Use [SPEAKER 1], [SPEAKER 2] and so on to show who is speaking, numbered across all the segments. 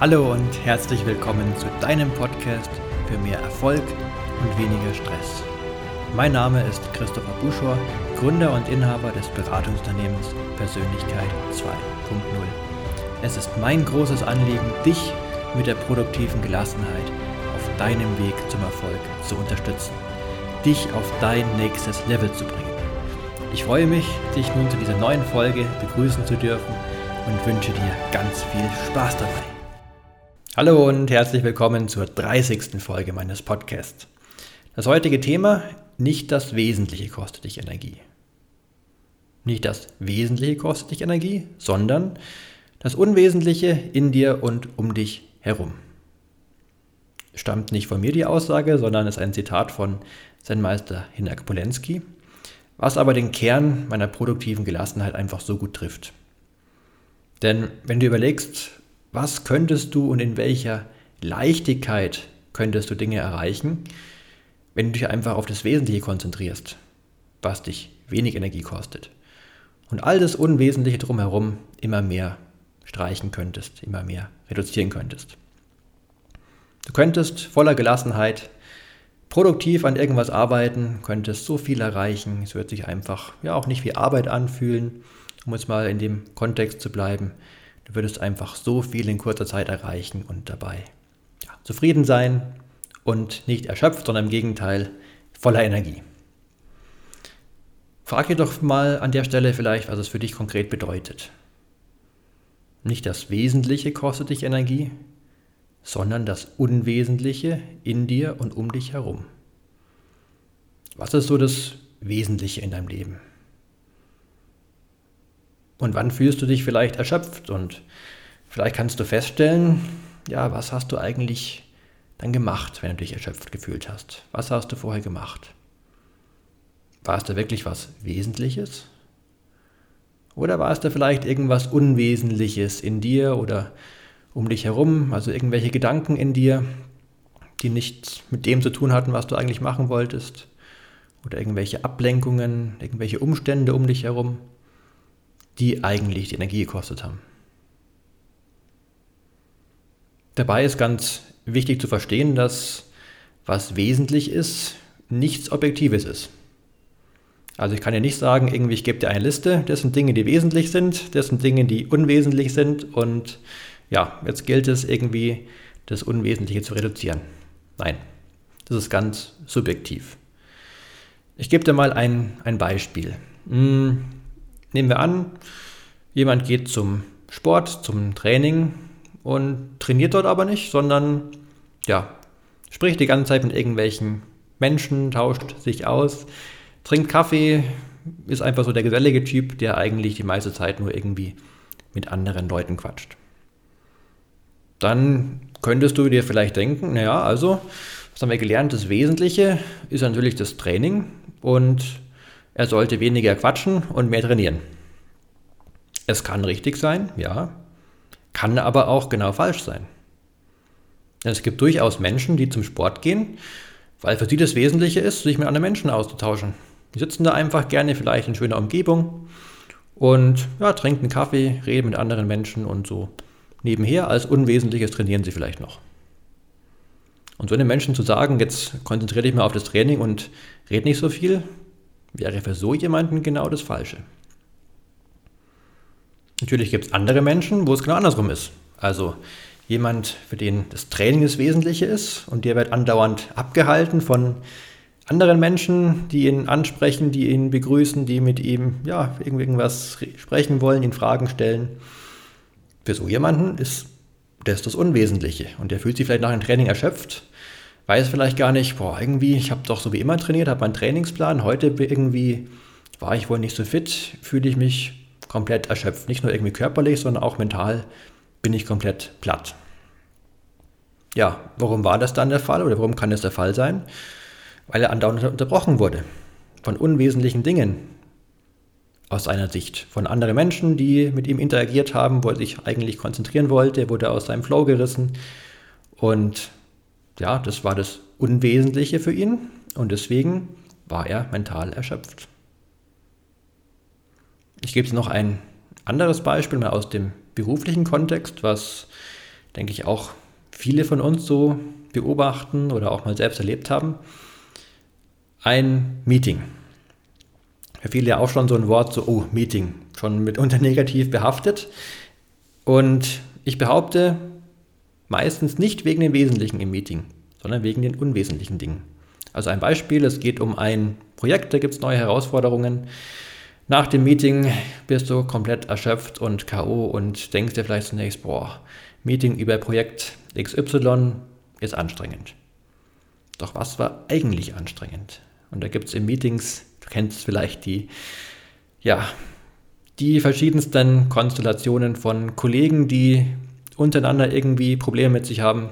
[SPEAKER 1] Hallo und herzlich willkommen zu deinem Podcast für mehr Erfolg und weniger Stress. Mein Name ist Christopher Buschor, Gründer und Inhaber des Beratungsunternehmens Persönlichkeit 2.0. Es ist mein großes Anliegen, dich mit der produktiven Gelassenheit auf deinem Weg zum Erfolg zu unterstützen, dich auf dein nächstes Level zu bringen. Ich freue mich, dich nun zu dieser neuen Folge begrüßen zu dürfen und wünsche dir ganz viel Spaß dabei. Hallo und herzlich willkommen zur 30. Folge meines Podcasts. Das heutige Thema, nicht das Wesentliche kostet dich Energie. Nicht das Wesentliche kostet dich Energie, sondern das Unwesentliche in dir und um dich herum. Stammt nicht von mir die Aussage, sondern ist ein Zitat von Zen-Meister Hinak Polensky, was aber den Kern meiner produktiven Gelassenheit einfach so gut trifft. Denn wenn du überlegst, was könntest du und in welcher Leichtigkeit könntest du Dinge erreichen, wenn du dich einfach auf das Wesentliche konzentrierst, was dich wenig Energie kostet. Und all das Unwesentliche drumherum immer mehr streichen könntest, immer mehr reduzieren könntest. Du könntest voller Gelassenheit produktiv an irgendwas arbeiten, könntest so viel erreichen, es wird sich einfach ja auch nicht wie Arbeit anfühlen, um jetzt mal in dem Kontext zu bleiben. Du würdest einfach so viel in kurzer Zeit erreichen und dabei ja, zufrieden sein und nicht erschöpft, sondern im Gegenteil voller Energie. Frag dir doch mal an der Stelle vielleicht, was es für dich konkret bedeutet. Nicht das Wesentliche kostet dich Energie, sondern das Unwesentliche in dir und um dich herum. Was ist so das Wesentliche in deinem Leben? Und wann fühlst du dich vielleicht erschöpft? Und vielleicht kannst du feststellen, ja, was hast du eigentlich dann gemacht, wenn du dich erschöpft gefühlt hast? Was hast du vorher gemacht? War es da wirklich was Wesentliches? Oder war es da vielleicht irgendwas Unwesentliches in dir oder um dich herum, also irgendwelche Gedanken in dir, die nichts mit dem zu tun hatten, was du eigentlich machen wolltest? Oder irgendwelche Ablenkungen, irgendwelche Umstände um dich herum? Die eigentlich die Energie gekostet haben. Dabei ist ganz wichtig zu verstehen, dass was wesentlich ist, nichts Objektives ist. Also ich kann ja nicht sagen, irgendwie ich gebe dir eine Liste, das sind Dinge, die wesentlich sind, das sind Dinge, die unwesentlich sind und ja, jetzt gilt es irgendwie, das Unwesentliche zu reduzieren. Nein, das ist ganz subjektiv. Ich gebe dir mal ein, ein Beispiel. Hm, Nehmen wir an, jemand geht zum Sport, zum Training und trainiert dort aber nicht, sondern ja, spricht die ganze Zeit mit irgendwelchen Menschen, tauscht sich aus, trinkt Kaffee, ist einfach so der gesellige Typ, der eigentlich die meiste Zeit nur irgendwie mit anderen Leuten quatscht. Dann könntest du dir vielleicht denken, naja, also, was haben wir gelernt? Das Wesentliche ist natürlich das Training und er sollte weniger quatschen und mehr trainieren. Es kann richtig sein, ja, kann aber auch genau falsch sein. Denn es gibt durchaus Menschen, die zum Sport gehen, weil für sie das Wesentliche ist, sich mit anderen Menschen auszutauschen. Die sitzen da einfach gerne vielleicht in schöner Umgebung und ja, trinken Kaffee, reden mit anderen Menschen und so nebenher als Unwesentliches trainieren sie vielleicht noch. Und so einem Menschen zu sagen, jetzt konzentriere dich mal auf das Training und red nicht so viel, wäre für so jemanden genau das Falsche. Natürlich gibt es andere Menschen, wo es genau andersrum ist. Also jemand, für den das Training das Wesentliche ist und der wird andauernd abgehalten von anderen Menschen, die ihn ansprechen, die ihn begrüßen, die mit ihm ja, irgendwas sprechen wollen, ihn Fragen stellen. Für so jemanden ist das das Unwesentliche und der fühlt sich vielleicht nach dem Training erschöpft weiß vielleicht gar nicht, boah, irgendwie, ich habe doch so wie immer trainiert, habe meinen Trainingsplan. Heute irgendwie war ich wohl nicht so fit, fühle ich mich komplett erschöpft. Nicht nur irgendwie körperlich, sondern auch mental bin ich komplett platt. Ja, warum war das dann der Fall oder warum kann das der Fall sein? Weil er andauernd unterbrochen wurde von unwesentlichen Dingen aus seiner Sicht. Von anderen Menschen, die mit ihm interagiert haben, wo er sich eigentlich konzentrieren wollte, wurde aus seinem Flow gerissen. Und ja, das war das Unwesentliche für ihn und deswegen war er mental erschöpft. Ich gebe noch ein anderes Beispiel mal aus dem beruflichen Kontext, was denke ich, auch viele von uns so beobachten oder auch mal selbst erlebt haben. Ein Meeting. Für viele ja auch schon so ein Wort, so, oh, Meeting, schon mitunter negativ behaftet. Und ich behaupte, meistens nicht wegen den Wesentlichen im Meeting, sondern wegen den unwesentlichen Dingen. Also ein Beispiel, es geht um ein Projekt, da gibt es neue Herausforderungen. Nach dem Meeting bist du komplett erschöpft und KO und denkst dir vielleicht zunächst, boah, Meeting über Projekt XY ist anstrengend. Doch was war eigentlich anstrengend? Und da gibt es in Meetings, du kennst vielleicht die, ja, die verschiedensten Konstellationen von Kollegen, die untereinander irgendwie Probleme mit sich haben,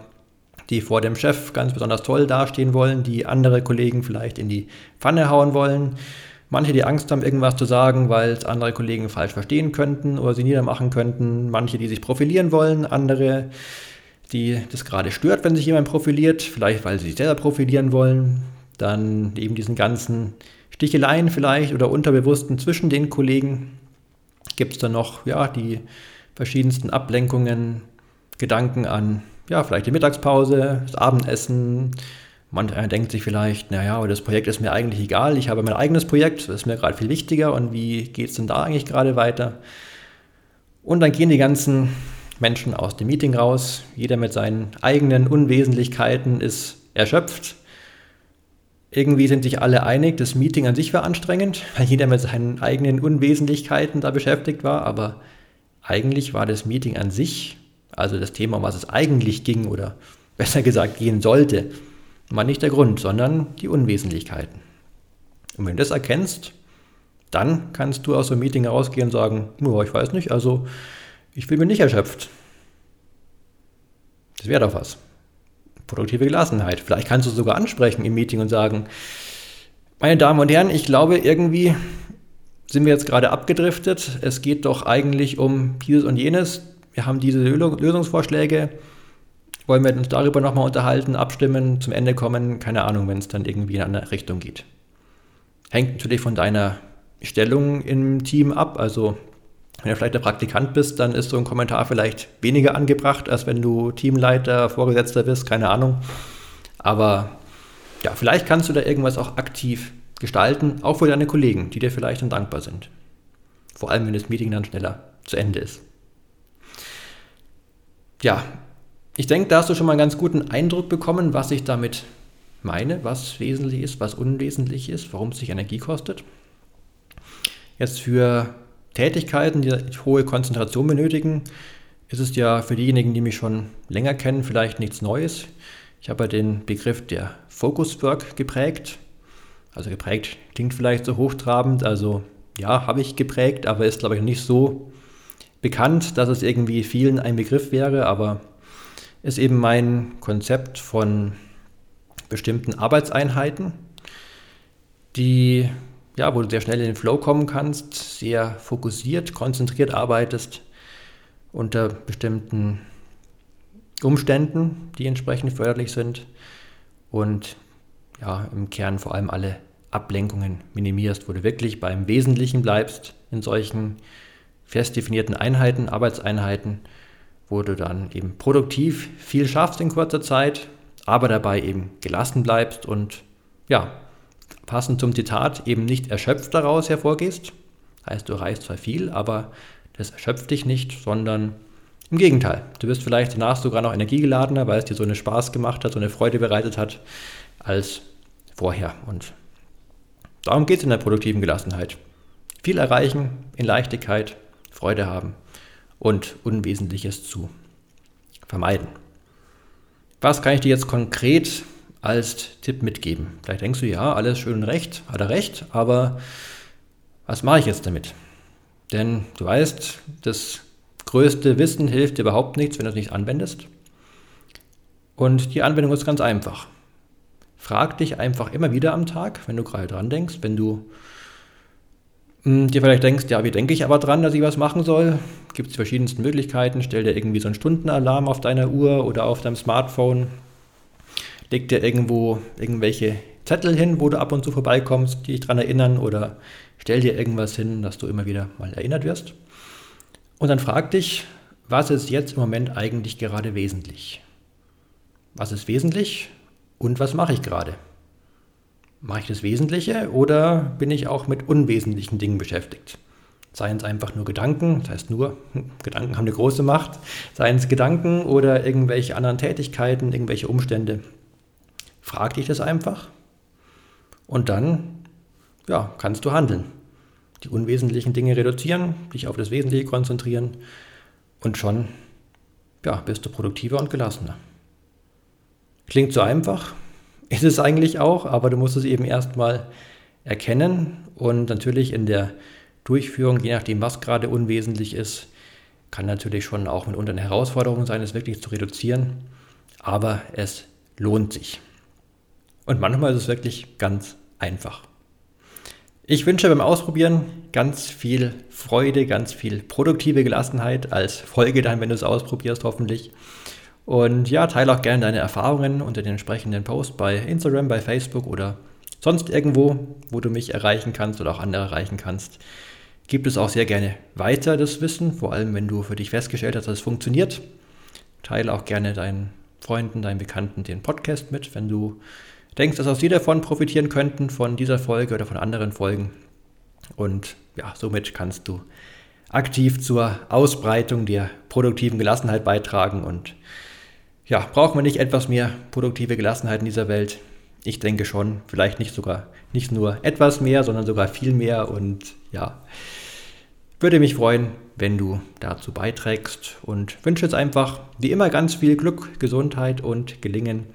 [SPEAKER 1] die vor dem Chef ganz besonders toll dastehen wollen, die andere Kollegen vielleicht in die Pfanne hauen wollen. Manche, die Angst haben, irgendwas zu sagen, weil es andere Kollegen falsch verstehen könnten oder sie niedermachen könnten. Manche, die sich profilieren wollen. Andere, die das gerade stört, wenn sich jemand profiliert, vielleicht weil sie sich selber profilieren wollen. Dann eben diesen ganzen Sticheleien vielleicht oder Unterbewussten zwischen den Kollegen. Gibt es dann noch ja, die verschiedensten Ablenkungen, Gedanken an ja, vielleicht die Mittagspause, das Abendessen. Mancher denkt sich vielleicht, naja, aber das Projekt ist mir eigentlich egal, ich habe mein eigenes Projekt, das ist mir gerade viel wichtiger und wie geht es denn da eigentlich gerade weiter? Und dann gehen die ganzen Menschen aus dem Meeting raus, jeder mit seinen eigenen Unwesentlichkeiten ist erschöpft. Irgendwie sind sich alle einig, das Meeting an sich war anstrengend, weil jeder mit seinen eigenen Unwesentlichkeiten da beschäftigt war, aber eigentlich war das Meeting an sich also das Thema, um was es eigentlich ging oder besser gesagt gehen sollte, war nicht der Grund, sondern die Unwesentlichkeiten. Und wenn du das erkennst, dann kannst du aus einem Meeting rausgehen und sagen, oh, ich weiß nicht, also ich bin mir nicht erschöpft. Das wäre doch was. Produktive Gelassenheit. Vielleicht kannst du es sogar ansprechen im Meeting und sagen, meine Damen und Herren, ich glaube, irgendwie sind wir jetzt gerade abgedriftet. Es geht doch eigentlich um dieses und jenes wir haben diese Lösungsvorschläge, wollen wir uns darüber nochmal unterhalten, abstimmen, zum Ende kommen, keine Ahnung, wenn es dann irgendwie in eine Richtung geht. Hängt natürlich von deiner Stellung im Team ab, also wenn du vielleicht der Praktikant bist, dann ist so ein Kommentar vielleicht weniger angebracht, als wenn du Teamleiter, Vorgesetzter bist, keine Ahnung. Aber ja, vielleicht kannst du da irgendwas auch aktiv gestalten, auch für deine Kollegen, die dir vielleicht dann dankbar sind. Vor allem, wenn das Meeting dann schneller zu Ende ist ja, ich denke, da hast du schon mal einen ganz guten Eindruck bekommen, was ich damit meine, was wesentlich ist, was unwesentlich ist, warum es sich Energie kostet. Jetzt für Tätigkeiten, die hohe Konzentration benötigen, ist es ja für diejenigen, die mich schon länger kennen, vielleicht nichts Neues. Ich habe ja den Begriff der Focus Work geprägt. Also geprägt klingt vielleicht so hochtrabend, also ja, habe ich geprägt, aber ist glaube ich nicht so bekannt, dass es irgendwie vielen ein Begriff wäre, aber ist eben mein Konzept von bestimmten Arbeitseinheiten, die, ja, wo du sehr schnell in den Flow kommen kannst, sehr fokussiert, konzentriert arbeitest unter bestimmten Umständen, die entsprechend förderlich sind und ja, im Kern vor allem alle Ablenkungen minimierst, wo du wirklich beim Wesentlichen bleibst in solchen fest definierten Einheiten, Arbeitseinheiten, wo du dann eben produktiv viel schaffst in kurzer Zeit, aber dabei eben gelassen bleibst und ja, passend zum Zitat eben nicht erschöpft daraus hervorgehst. Heißt, du erreichst zwar viel, aber das erschöpft dich nicht, sondern im Gegenteil. Du wirst vielleicht danach sogar noch energiegeladener, weil es dir so einen Spaß gemacht hat, so eine Freude bereitet hat, als vorher. Und darum geht es in der produktiven Gelassenheit. Viel erreichen in Leichtigkeit, Freude haben und Unwesentliches zu vermeiden. Was kann ich dir jetzt konkret als Tipp mitgeben? Vielleicht denkst du, ja, alles schön und recht, hat er recht, aber was mache ich jetzt damit? Denn du weißt, das größte Wissen hilft dir überhaupt nichts, wenn du es nicht anwendest. Und die Anwendung ist ganz einfach. Frag dich einfach immer wieder am Tag, wenn du gerade dran denkst, wenn du dir vielleicht denkst, ja, wie denke ich aber dran, dass ich was machen soll? Gibt es verschiedensten Möglichkeiten. Stell dir irgendwie so einen Stundenalarm auf deiner Uhr oder auf deinem Smartphone. Leg dir irgendwo irgendwelche Zettel hin, wo du ab und zu vorbeikommst, die dich daran erinnern oder stell dir irgendwas hin, dass du immer wieder mal erinnert wirst. Und dann frag dich, was ist jetzt im Moment eigentlich gerade wesentlich? Was ist wesentlich und was mache ich gerade? Mache ich das Wesentliche oder bin ich auch mit unwesentlichen Dingen beschäftigt? Seien es einfach nur Gedanken, das heißt nur, hm, Gedanken haben eine große Macht, seien es Gedanken oder irgendwelche anderen Tätigkeiten, irgendwelche Umstände. Frag dich das einfach und dann ja, kannst du handeln. Die unwesentlichen Dinge reduzieren, dich auf das Wesentliche konzentrieren und schon ja, bist du produktiver und gelassener. Klingt so einfach, ist es eigentlich auch, aber du musst es eben erstmal erkennen und natürlich in der Durchführung, je nachdem, was gerade unwesentlich ist, kann natürlich schon auch mitunter eine Herausforderung sein, es wirklich zu reduzieren, aber es lohnt sich. Und manchmal ist es wirklich ganz einfach. Ich wünsche beim Ausprobieren ganz viel Freude, ganz viel produktive Gelassenheit als Folge dann, wenn du es ausprobierst, hoffentlich. Und ja, teile auch gerne deine Erfahrungen unter den entsprechenden Posts bei Instagram, bei Facebook oder sonst irgendwo, wo du mich erreichen kannst oder auch andere erreichen kannst. Gib es auch sehr gerne weiter, das Wissen, vor allem wenn du für dich festgestellt hast, dass es funktioniert. Teile auch gerne deinen Freunden, deinen Bekannten den Podcast mit, wenn du denkst, dass auch sie davon profitieren könnten, von dieser Folge oder von anderen Folgen. Und ja, somit kannst du aktiv zur Ausbreitung der produktiven Gelassenheit beitragen und ja, brauchen wir nicht etwas mehr produktive Gelassenheit in dieser Welt? Ich denke schon, vielleicht nicht sogar, nicht nur etwas mehr, sondern sogar viel mehr und ja, würde mich freuen, wenn du dazu beiträgst und wünsche jetzt einfach wie immer ganz viel Glück, Gesundheit und Gelingen.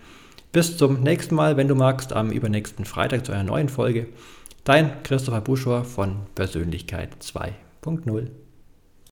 [SPEAKER 1] Bis zum nächsten Mal, wenn du magst, am übernächsten Freitag zu einer neuen Folge. Dein Christopher Buschor von Persönlichkeit 2.0.